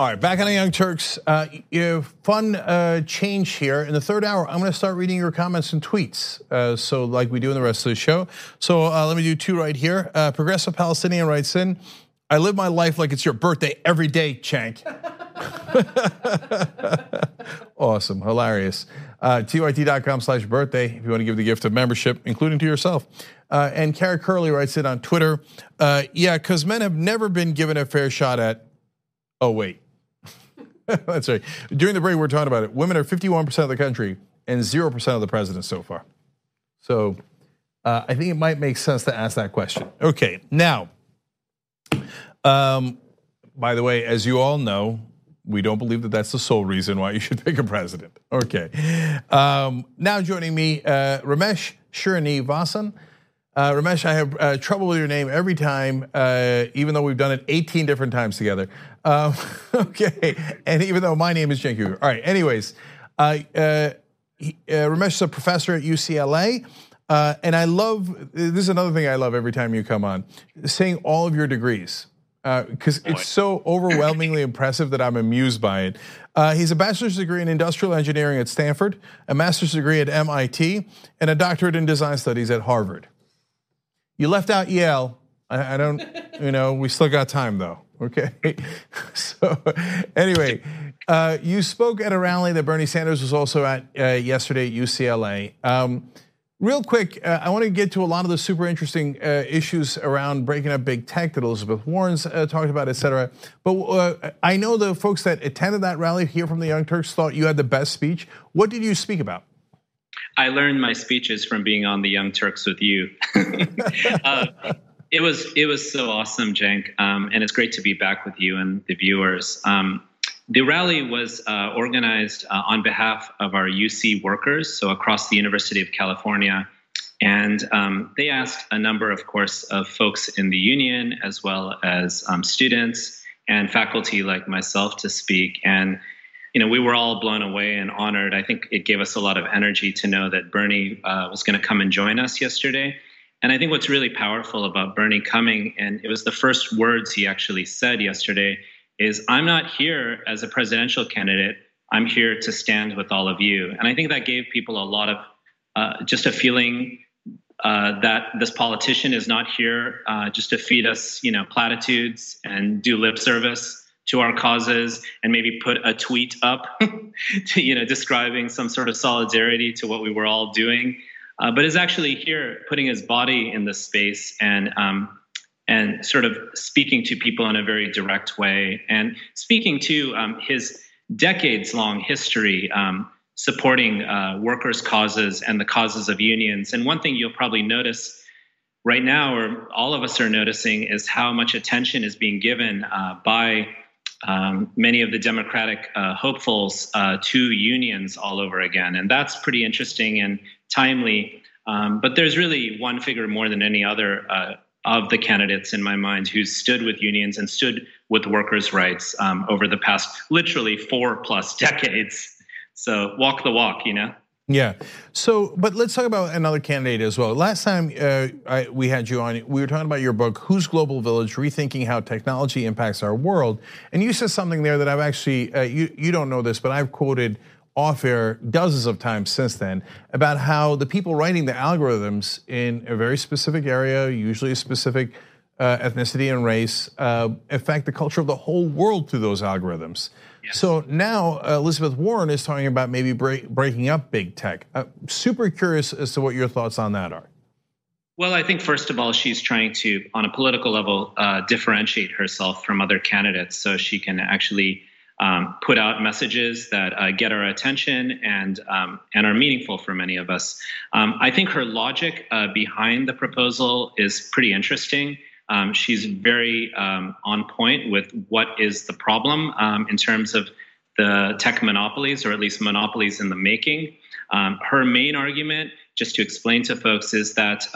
All right, back on the Young Turks. Uh, fun uh, change here. In the third hour, I'm going to start reading your comments and tweets. Uh, so, like we do in the rest of the show. So, uh, let me do two right here. Uh, Progressive Palestinian writes in I live my life like it's your birthday every day, Cenk." awesome, hilarious. Uh, TYT.com slash birthday if you want to give the gift of membership, including to yourself. Uh, and Kara Curley writes it on Twitter. Yeah, because men have never been given a fair shot at. Oh, wait. That's right. During the break, we are talking about it. Women are 51% of the country and 0% of the president so far. So uh, I think it might make sense to ask that question. Okay, now, um, by the way, as you all know, we don't believe that that's the sole reason why you should pick a president. Okay. Um, now joining me, uh, Ramesh Srinivasan. Uh, Ramesh, I have uh, trouble with your name every time, uh, even though we've done it 18 different times together. Um, okay, and even though my name is Cenk Uygur. All right, anyways, uh, uh, he, uh, Ramesh is a professor at UCLA. and I love, this is another thing I love every time you come on, saying all of your degrees because uh, it's so overwhelmingly impressive that I'm amused by it. Uh, he's a bachelor's degree in industrial engineering at Stanford, a master's degree at MIT, and a doctorate in design studies at Harvard. You left out Yale. I, I don't, you know, we still got time though. Okay. so, anyway, uh, you spoke at a rally that Bernie Sanders was also at uh, yesterday at UCLA. Um, Real quick, uh, I want to get to a lot of the super interesting uh, issues around breaking up big tech that Elizabeth Warren's uh, talked about, et cetera. But uh, I know the folks that attended that rally here from the Young Turks thought you had the best speech. What did you speak about? I learned my speeches from being on the Young Turks with you. Uh, it was it was so awesome, Cenk, um, and it's great to be back with you and the viewers. Um, the rally was uh, organized uh, on behalf of our UC workers, so across the University of California. And um, they asked a number, of course, of folks in the union, as well as um, students and faculty like myself to speak. And, you know, we were all blown away and honored. I think it gave us a lot of energy to know that Bernie uh, was going to come and join us yesterday. And I think what's really powerful about Bernie coming, and it was the first words he actually said yesterday, is I'm not here as a presidential candidate. I'm here to stand with all of you. And I think that gave people a lot of uh, just a feeling uh, that this politician is not here uh, just to feed us, you know, platitudes and do lip service to our causes and maybe put a tweet up to, you know, describing some sort of solidarity to what we were all doing. Uh, but is actually here putting his body in this space and um, and sort of speaking to people in a very direct way and speaking to um, his decades long history um, supporting uh, workers' causes and the causes of unions. And one thing you'll probably notice right now, or all of us are noticing, is how much attention is being given uh, by um, many of the Democratic uh, hopefuls uh, to unions all over again. And that's pretty interesting and timely. Um, but there's really one figure more than any other uh, of the candidates in my mind who stood with unions and stood with workers' rights um, over the past literally four plus decades. So walk the walk, you know. Yeah. So, but let's talk about another candidate as well. Last time uh, I, we had you on, we were talking about your book, "Whose Global Village: Rethinking How Technology Impacts Our World," and you said something there that I've actually uh, you you don't know this, but I've quoted off air dozens of times since then about how the people writing the algorithms in a very specific area, usually a specific uh, ethnicity and race, uh, affect the culture of the whole world through those algorithms. So now uh, Elizabeth Warren is talking about maybe break, breaking up big tech. Uh, super curious as to what your thoughts on that are. Well, I think first of all, she's trying to, on a political level, uh, differentiate herself from other candidates so she can actually um, put out messages that uh, get our attention and um, and are meaningful for many of us. Um, I think her logic uh, behind the proposal is pretty interesting. Um, she's very um, on point with what is the problem um, in terms of the tech monopolies, or at least monopolies in the making. her main argument, just to explain to folks, is that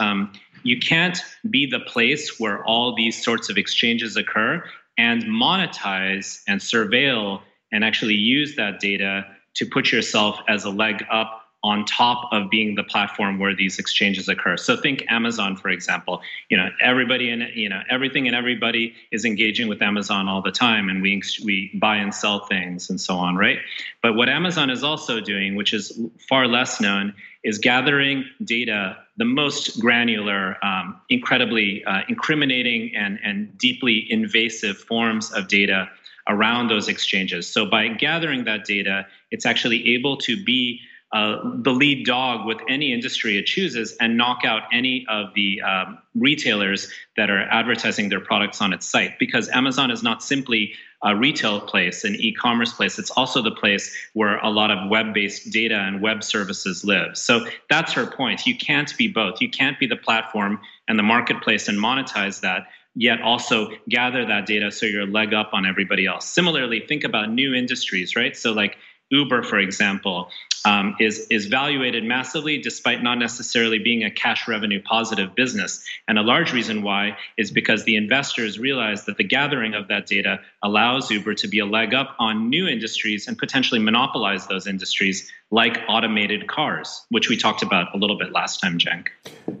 you can't be the place where all these sorts of exchanges occur and monetize and surveil and actually use that data to put yourself as a leg up on top of being the platform where these exchanges occur. So think Amazon, for example. You know, everybody and you know everything and everybody is engaging with Amazon all the time, and we we buy and sell things and so on, right? But what Amazon is also doing, which is far less known, is gathering data, the most granular, um, incredibly uh, incriminating and and deeply invasive forms of data around those exchanges. So by gathering that data, it's actually able to be uh, the lead dog with any industry it chooses and knock out any of the um, retailers that are advertising their products on its site because Amazon is not simply a retail place, an e commerce place. It's also the place where a lot of web based data and web services live. So that's her point. You can't be both. You can't be the platform and the marketplace and monetize that yet also gather that data so you're leg up on everybody else. Similarly, think about new industries, right? So, like Uber, for example, um, is is valuated massively despite not necessarily being a cash revenue positive business. And a large reason why is because the investors realize that the gathering of that data allows Uber to be a leg up on new industries and potentially monopolize those industries like automated cars, which we talked about a little bit last time, Cenk.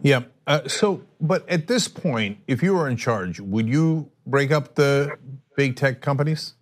Yeah. Uh, so, but at this point, if you were in charge, would you break up the big tech companies?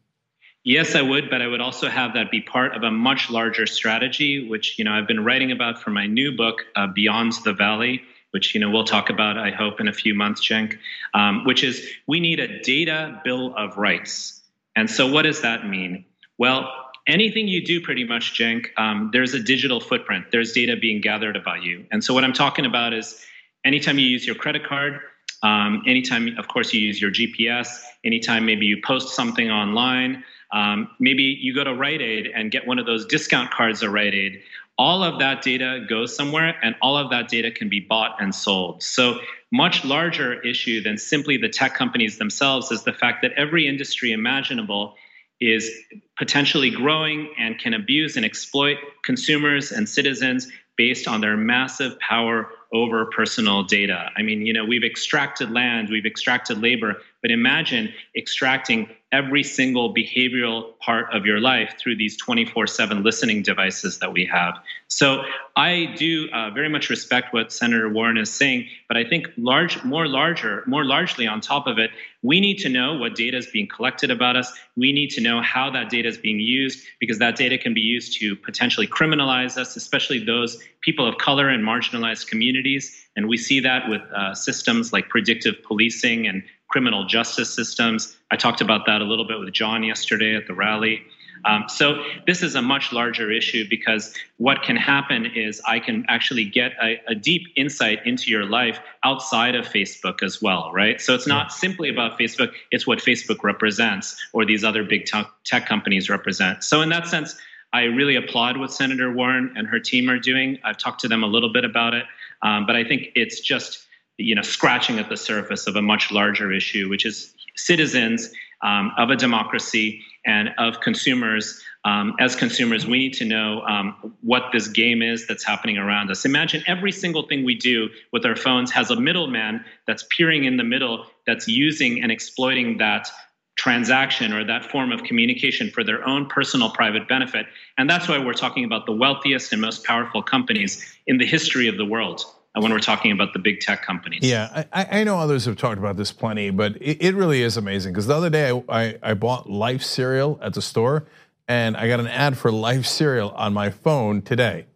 Yes, I would, but I would also have that be part of a much larger strategy, which you know I've been writing about for my new book, uh, Beyond the Valley, which you know we'll talk about, I hope, in a few months, Cenk. Um, which is we need a data bill of rights. And so, what does that mean? Well, anything you do, pretty much, Cenk, um, there's a digital footprint. There's data being gathered about you. And so, what I'm talking about is anytime you use your credit card, um, anytime, of course, you use your GPS, anytime maybe you post something online. Um, maybe you go to Rite Aid and get one of those discount cards at Rite Aid. All of that data goes somewhere, and all of that data can be bought and sold. So, much larger issue than simply the tech companies themselves is the fact that every industry imaginable is potentially growing and can abuse and exploit consumers and citizens based on their massive power over personal data. I mean, you know, we've extracted land, we've extracted labor, but imagine extracting every single behavioral part of your life through these 24 7 listening devices that we have. So I do uh, very much respect what Senator Warren is saying, but I think large, more larger, more largely on top of it, we need to know what data is being collected about us. We need to know how that data is being used because that data can be used to potentially criminalize us, especially those people of color and marginalized communities. And we see that with uh, systems like predictive policing and criminal justice systems. I talked about that a little bit with John yesterday at the rally. Um, so this is a much larger issue because what can happen is I can actually get a, a, deep insight into your life outside of Facebook as well, right? So it's not simply about Facebook; it's what Facebook represents or these other big tech companies represent. So in that sense, I really applaud what Senator Warren and her team are doing. I've talked to them a little bit about it, um, but I think it's just you know, scratching at the surface of a much larger issue, which is citizens um, of a democracy and of consumers. Um, as consumers, we need to know um, what this game is that's happening around us. Imagine every single thing we do with our phones has a middleman that's peering in the middle, that's using and exploiting that transaction or that form of communication for their own personal private benefit. And that's why we're talking about the wealthiest and most powerful companies in the history of the world when we're talking about the big tech companies. Yeah, I, I know others have talked about this plenty, but it, it really is amazing because the other day I, I, I, bought Life cereal at the store and I got an ad for Life cereal on my phone today.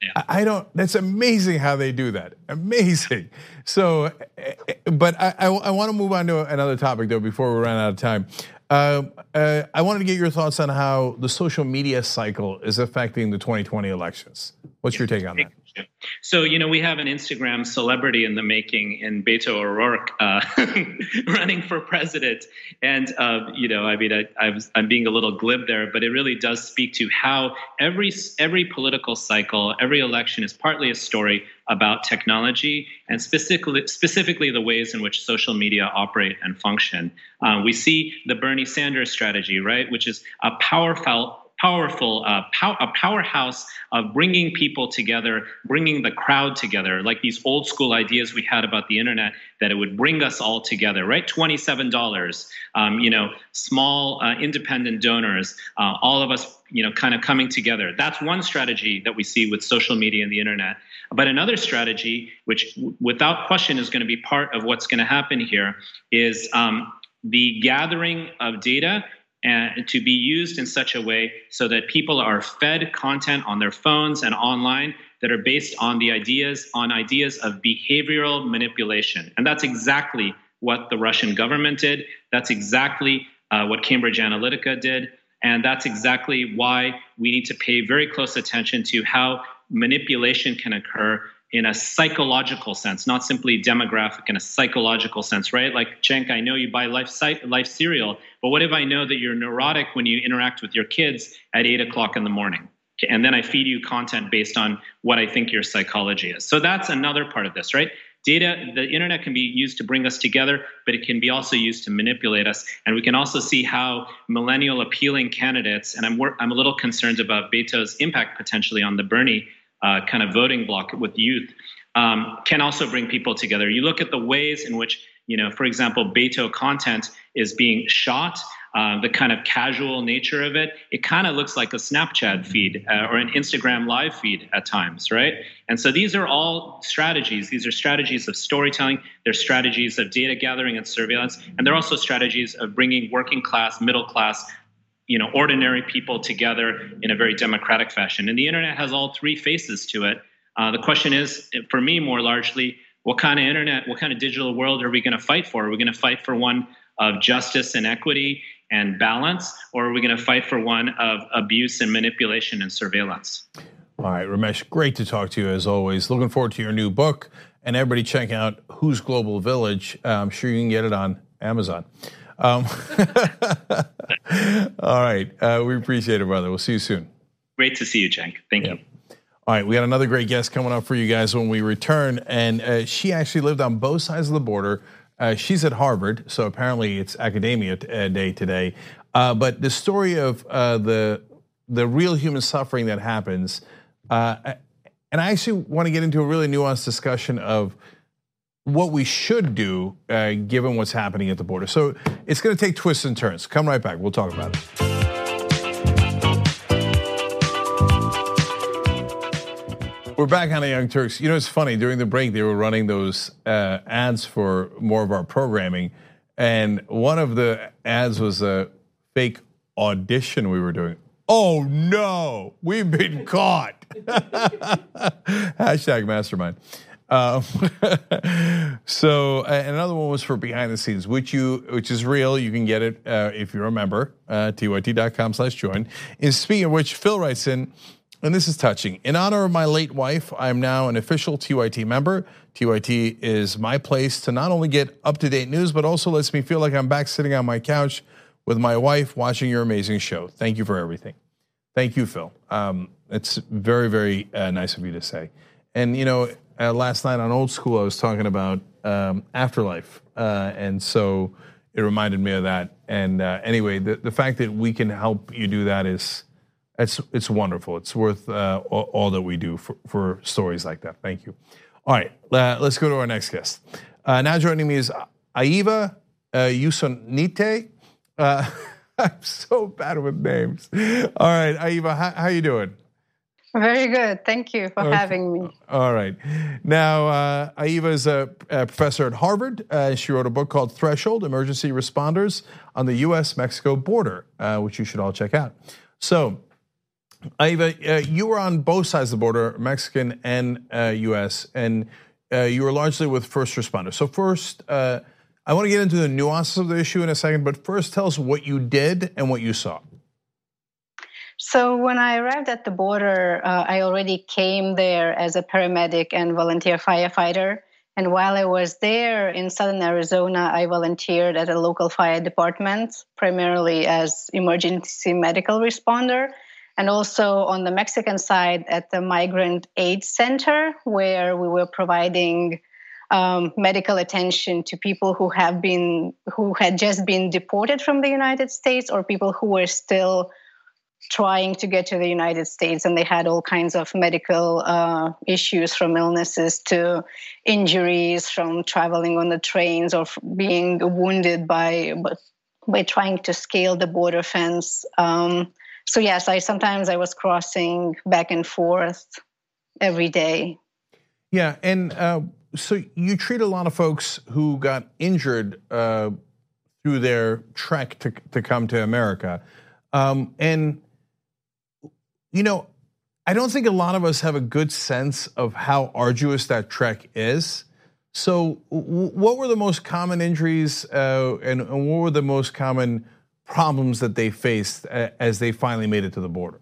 Yeah. I, I don't, that's amazing how they do that. Amazing. So, eh, eh, but I, I, I want to move on to another topic though before we run out of time. Uh, uh, I wanted to get your thoughts on how the social media cycle is affecting the 2020 elections. What's your take on that? So, you know, we have an Instagram celebrity in the making in Beto O'Rourke uh, running for president. And, uh, you know, I mean, I, I am being a little glib there, but it really does speak to how every, every political cycle, every election is partly a story about technology and specifically, specifically the ways in which social media operate and function. Uh, we see the Bernie Sanders strategy, right, which is a powerful powerful, uh, pow- a powerhouse of bringing people together, bringing the crowd together, like these old school ideas we had about the internet, that it would bring us all together, right? $27, um, you know, small uh, independent donors, uh, all of us you know kind of coming together that's one strategy that we see with social media and the internet but another strategy which without question is going to be part of what's going to happen here is um, the gathering of data and to be used in such a way so that people are fed content on their phones and online that are based on the ideas on ideas of behavioral manipulation. And that's exactly what the russian government did. That's exactly uh, what cambridge analytica did. And that's exactly why we need to pay very close attention to how manipulation can occur in a psychological sense, not simply demographic, in a psychological sense, right? Like, Cenk, I know you buy life, life cereal, but what if I know that you're neurotic when you interact with your kids at eight o'clock in the morning? And then I feed you content based on what I think your psychology is. So that's another part of this, right? Data, the internet can be used to bring us together, but it can be also used to manipulate us. And we can also see how millennial appealing candidates, and I'm, I'm a little concerned about Beto's impact potentially on the Bernie uh, kind of voting block with youth, um, can also bring people together. You look at the ways in which, you know, for example, Beto content is being shot uh, the kind of casual nature of it, it kind of looks like a Snapchat feed uh, or an Instagram live feed at times, right? And so these are all strategies. These are strategies of storytelling, they're strategies of data gathering and surveillance, and they're also strategies of bringing working class, middle class, you know, ordinary people together in a very democratic fashion. And the internet has all three faces to it. Uh, the question is, for me, more largely, what kind of internet, what kind of digital world are we going to fight for? Are we going to fight for one of justice and equity and balance, or are we going to fight for one of abuse and manipulation and surveillance? All right, Ramesh, great to talk to you as always. Looking forward to your new book. And everybody check out Whose Global Village. Uh, I'm sure you can get it on Amazon. Um, all right, uh, we appreciate it, brother. We'll see you soon. Great to see you, Cenk. Thank you. All right, we got another great guest coming up for you guys when we return. And uh, she actually lived on both sides of the border uh, she's at Harvard, so apparently it's academia uh, day today. Uh, but the story of uh, the the real human suffering that happens, uh, and I actually want to get into a really nuanced discussion of what we should do uh, given what's happening at the border. So it's going to take twists and turns. Come right back. We'll talk about it. We're back on the Young Turks. You know, it's funny. During the break, they were running those uh, ads for more of our programming, and one of the ads was a fake audition we were doing. Oh no, we've been caught. Hashtag mastermind. Um, so another one was for behind the scenes, which you which is real. You can get it uh, if you're remember. Uh, tyt.com/join. And speaking of which, Phil writes in. And this is touching. In honor of my late wife, I am now an official TYT member. TYT is my place to not only get up to date news, but also lets me feel like I'm back sitting on my couch with my wife watching your amazing show. Thank you for everything. Thank you, Phil. Um, it's very, very uh, nice of you to say. And, you know, uh, last night on Old School, I was talking about um, afterlife. Uh, and so it reminded me of that. And uh, anyway, the, the fact that we can help you do that is it's it's wonderful. It's worth uh, all, all, that we do for, for stories like that. Thank you. All right, let's go to our next guest. Uh, now joining me is Ieva uh, Jusionyte. Uh, I'm so bad with names. All right, Ieva, how, how you doing? Very good. Thank you for okay. having me. All right. Now, uh, Ieva is a, a, professor at Harvard. Uh, she wrote a book called Threshold Emergency Responders on the US Mexico Border, uh, which you should all check out. So, Eva, uh, you were on both sides of the border, Mexican and uh, U.S., and uh, you were largely with first responders. So first, uh, I want to get into the nuances of the issue in a second, but first, tell us what you did and what you saw. So when I arrived at the border, uh, I already came there as a paramedic and volunteer firefighter. And while I was there in southern Arizona, I volunteered at a local fire department, primarily as emergency medical responder and also on the Mexican side at the Migrant Aid Center, where we were providing um, medical attention to people who have been who had just been deported from the United States or people who were still trying to get to the United States and they had all kinds of medical uh, issues from illnesses to injuries from traveling on the trains or being wounded by by trying to scale the border fence. Um, so yes, I sometimes I was crossing back and forth every day. Yeah, and uh, so you treat a lot of folks who got injured uh, through their trek to to come to America, um, and you know, I don't think a lot of us have a good sense of how arduous that trek is. So, what were the most common injuries, uh, and, what were the most common problems that they faced as they finally made it to the border?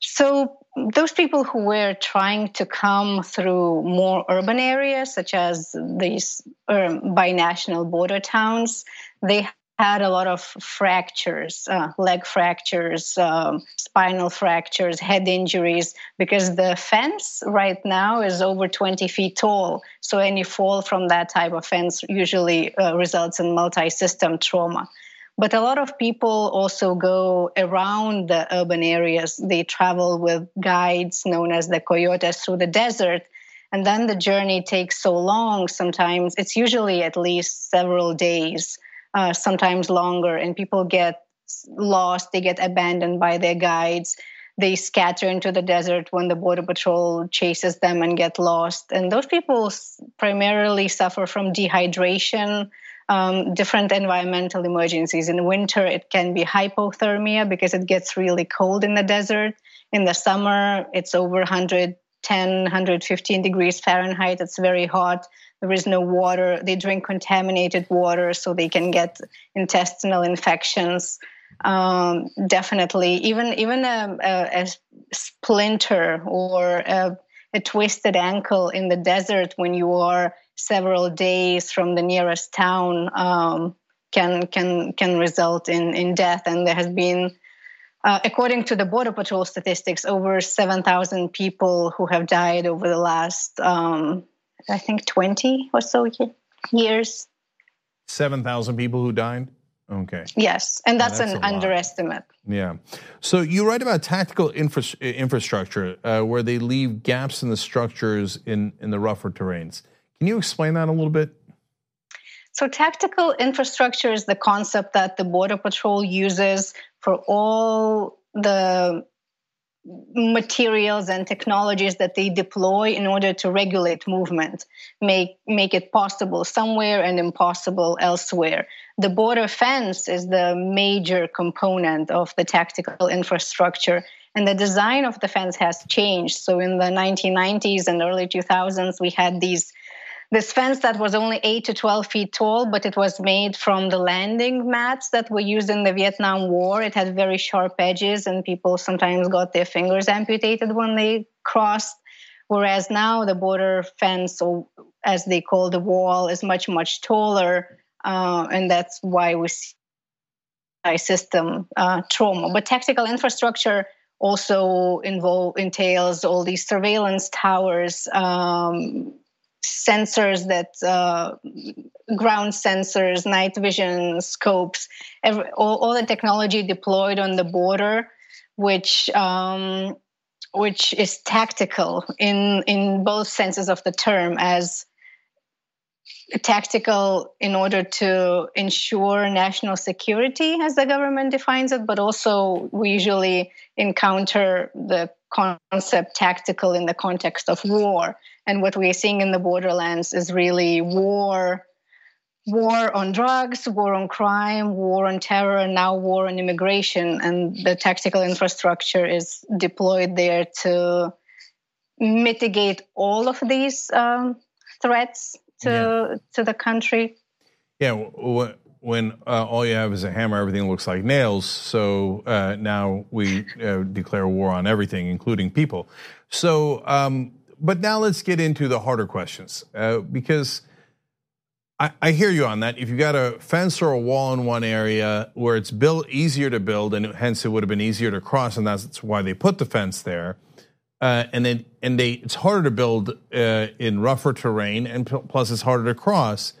So, those people who were trying to come through more urban areas, such as these um, binational border towns, they had a lot of fractures, uh, leg fractures, um, spinal fractures, head injuries, because the fence right now is over 20 feet tall. So any fall from that type of fence usually uh, results in multi system trauma. But a lot of people also go around the urban areas. They travel with guides known as the coyotes through the desert. And then the journey takes so long sometimes, it's usually at least several days uh, sometimes longer, and people get lost, they get abandoned by their guides. They scatter into the desert when the border patrol chases them and get lost. And those people primarily suffer from dehydration, um, different environmental emergencies. In winter, it can be hypothermia because it gets really cold in the desert. In the summer, it's over 110, 115 degrees Fahrenheit. It's very hot. There is no water. They drink contaminated water, so they can get intestinal infections. Um, definitely, even even a, a, a splinter or a, a twisted ankle in the desert when you are several days from the nearest town um, can can can result in in death. And there has been, uh, according to the Border Patrol statistics, over seven thousand people who have died over the last um, I think, 20 or so years. 7,000 people who died? Okay. Yes, and that's, yeah, that's an underestimate. Yeah. So you write about tactical infra infrastructure uh, where they leave gaps in the structures in, in the rougher terrains. Can you explain that a little bit? So, tactical infrastructure is the concept that the Border Patrol uses for all the materials and technologies that they deploy in order to regulate movement, make, make it possible somewhere and impossible elsewhere. The border fence is the major component of the tactical infrastructure. And the design of the fence has changed. So in the 1990s and early 2000s, we had these this fence that was only 8 to 12 feet tall, but it was made from the landing mats that were used in the Vietnam War. It had very sharp edges, and people sometimes got their fingers amputated when they crossed. Whereas now the border fence, or as they call the wall, is much, much taller, uh, and that's why we see system uh, trauma. But tactical infrastructure also involve entails all these surveillance towers, um, sensors that uh, ground sensors, night vision scopes, every, all, all, the technology deployed on the border, which um, which is tactical in in both senses of the term as tactical in order to ensure national security as the government defines it but also we usually encounter the concept tactical in the context of war. And what we're seeing in the borderlands is really war war on drugs war on crime war on terror and now war on immigration. And the tactical infrastructure is deployed there to mitigate all of these um, threats to yeah. to the country. Yeah when uh, all you have is a hammer, everything looks like nails. So uh, now we uh, declare war on everything, including people. So um, but now let's get into the harder questions uh, because I, I, hear you on that. If you got a fence or a wall in one area where it's built easier to build, and hence it would have been easier to cross, and that's why they put the fence there. Uh, and then and they it's harder to build uh, in rougher terrain, and plus it's harder to cross.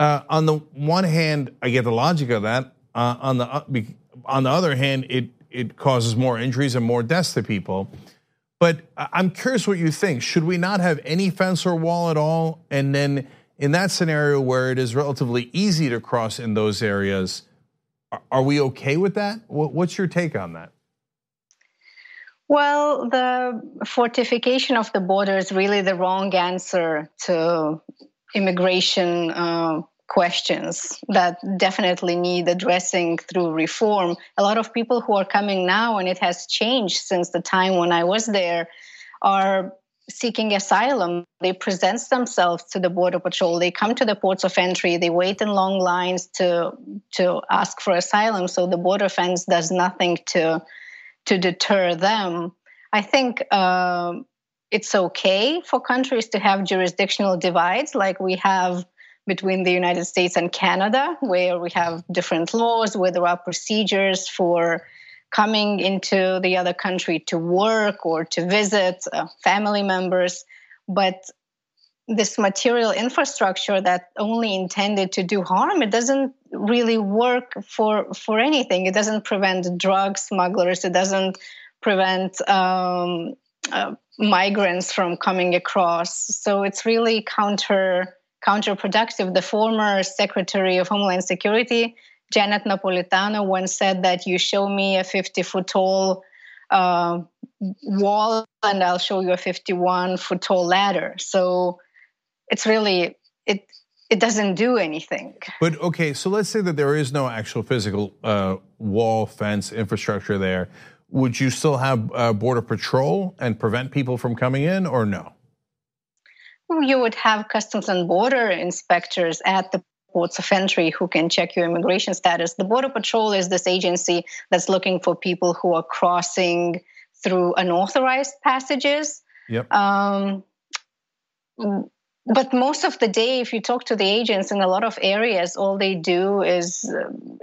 Uh, on the one hand, I get the logic of that. Uh, on the uh, on the other hand, it it causes more injuries and more deaths to people. But I'm curious what you think. Should we not have any fence or wall at all? And then in that scenario where it is relatively easy to cross in those areas, are we okay with that? What's your take on that? Well, the fortification of the border is really the wrong answer to immigration uh, questions that definitely need addressing through reform. A lot of people who are coming now, and it has changed since the time when I was there, are seeking asylum. They present themselves to the border patrol. They come to the ports of entry. They wait in long lines to to ask for asylum. So the border fence does nothing to to deter them. I think uh, it's okay for countries to have jurisdictional divides, like we have between the United States and Canada, where we have different laws, where there are procedures for coming into the other country to work or to visit uh, family members. But this material infrastructure that only intended to do harm, it doesn't really work for for anything. It doesn't prevent drug smugglers. It doesn't prevent um, uh, migrants from coming across. So it's really counter counterproductive. The former Secretary of Homeland Security, Janet Napolitano, once said that you show me a 50 foot tall uh, wall and I'll show you a 51 foot tall ladder. So it's really it it doesn't do anything. But okay, so let's say that there is no actual physical uh, wall, fence, infrastructure there. Would you still have uh, border patrol and prevent people from coming in, or no? You would have customs and border inspectors at the ports of entry who can check your immigration status. The Border Patrol is this agency that's looking for people who are crossing through unauthorized passages. Yep. Um, but most of the day if you talk to the agents in a lot of areas all they do is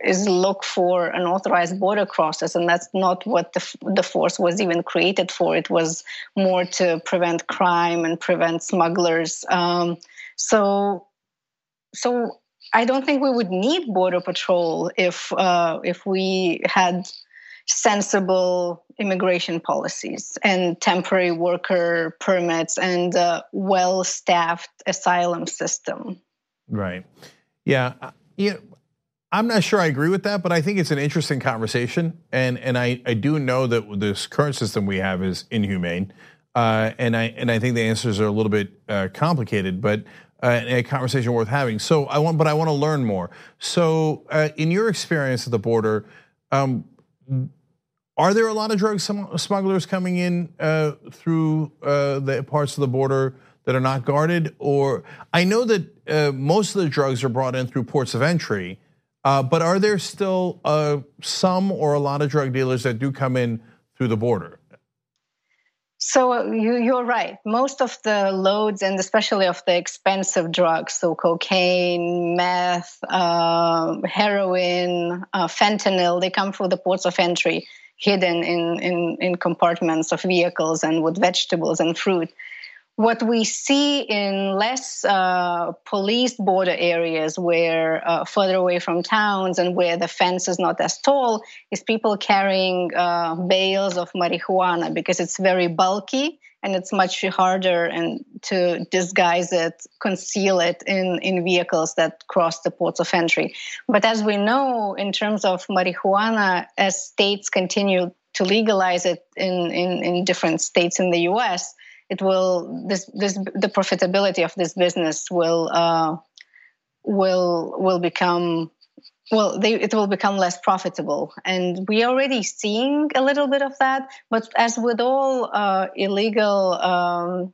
is look for an authorized border crosses and that's not what the, the force was even created for. It was more to prevent crime and prevent smugglers. Um, so so i don't think we would need border patrol if uh, if we had sensible immigration policies and temporary worker permits and a well staffed asylum system. Right. Yeah. Yeah. I'm not sure I agree with that, but I think it's an interesting conversation. And, and I, I do know that this current system we have is inhumane. Uh, and I and I think the answers are a little bit uh, complicated, but uh, a conversation worth having. So I want, but I want to learn more. So, uh, in your experience at the border, um, are there a lot of drug smugglers coming in uh, through uh, the parts of the border that are not guarded? Or I know that uh, most of the drugs are brought in through ports of entry, uh, but are there still uh, some or a lot of drug dealers that do come in through the border? So uh, you, are right. Most of the loads, and especially of the expensive drugs, so cocaine, meth, heroin, fentanyl, they come through the ports of entry hidden in, in, in compartments of vehicles and with vegetables and fruit. What we see in less uh, policed border areas, where uh, further away from towns and where the fence is not as tall, is people carrying uh, bales of marijuana because it's very bulky and it's much harder and to disguise it, conceal it in, in vehicles that cross the ports of entry. But as we know, in terms of marijuana, as states continue to legalize it in, in, in different states in the US, it will this this the profitability of this business will uh, will will become well they, it will become less profitable. And we're already seeing a little bit of that. But as with all uh, illegal um,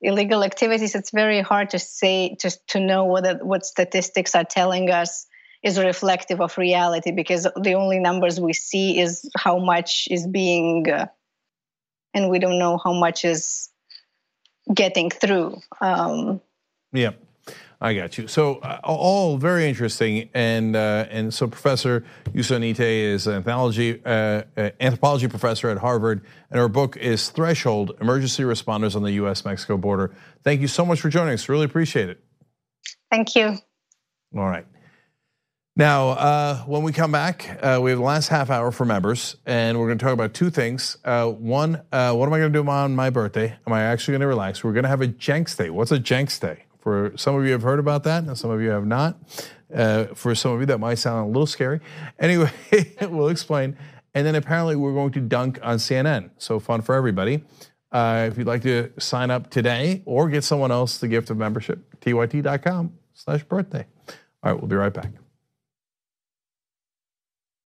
illegal activities it's very hard to say to, to know whether what statistics are telling us is reflective of reality because the only numbers we see is how much is being uh, and we don't know how much is getting through. Um, yeah I got you. So uh, all very interesting, and uh, and so Professor Jusionyte is an anthropology uh, uh, anthropology professor at Harvard, and her book is Threshold: Emergency Responders on the U.S.-Mexico Border. Thank you so much for joining us. Really appreciate it. Thank you. All right. Now, uh, when we come back, uh, we have the last half hour for members, and we're going to talk about two things. one, what am I going to do on my birthday? Am I actually going to relax? We're going to have a Jenks Day. What's a Jenks Day? For some of you have heard about that, and some of you have not. Uh, for some of you, that might sound a little scary. Anyway, we'll explain. And then apparently, we're going to dunk on CNN. So fun for everybody. Uh, if you'd like to sign up today or get someone else the gift of membership, tyt.com slash birthday. All right, we'll be right back.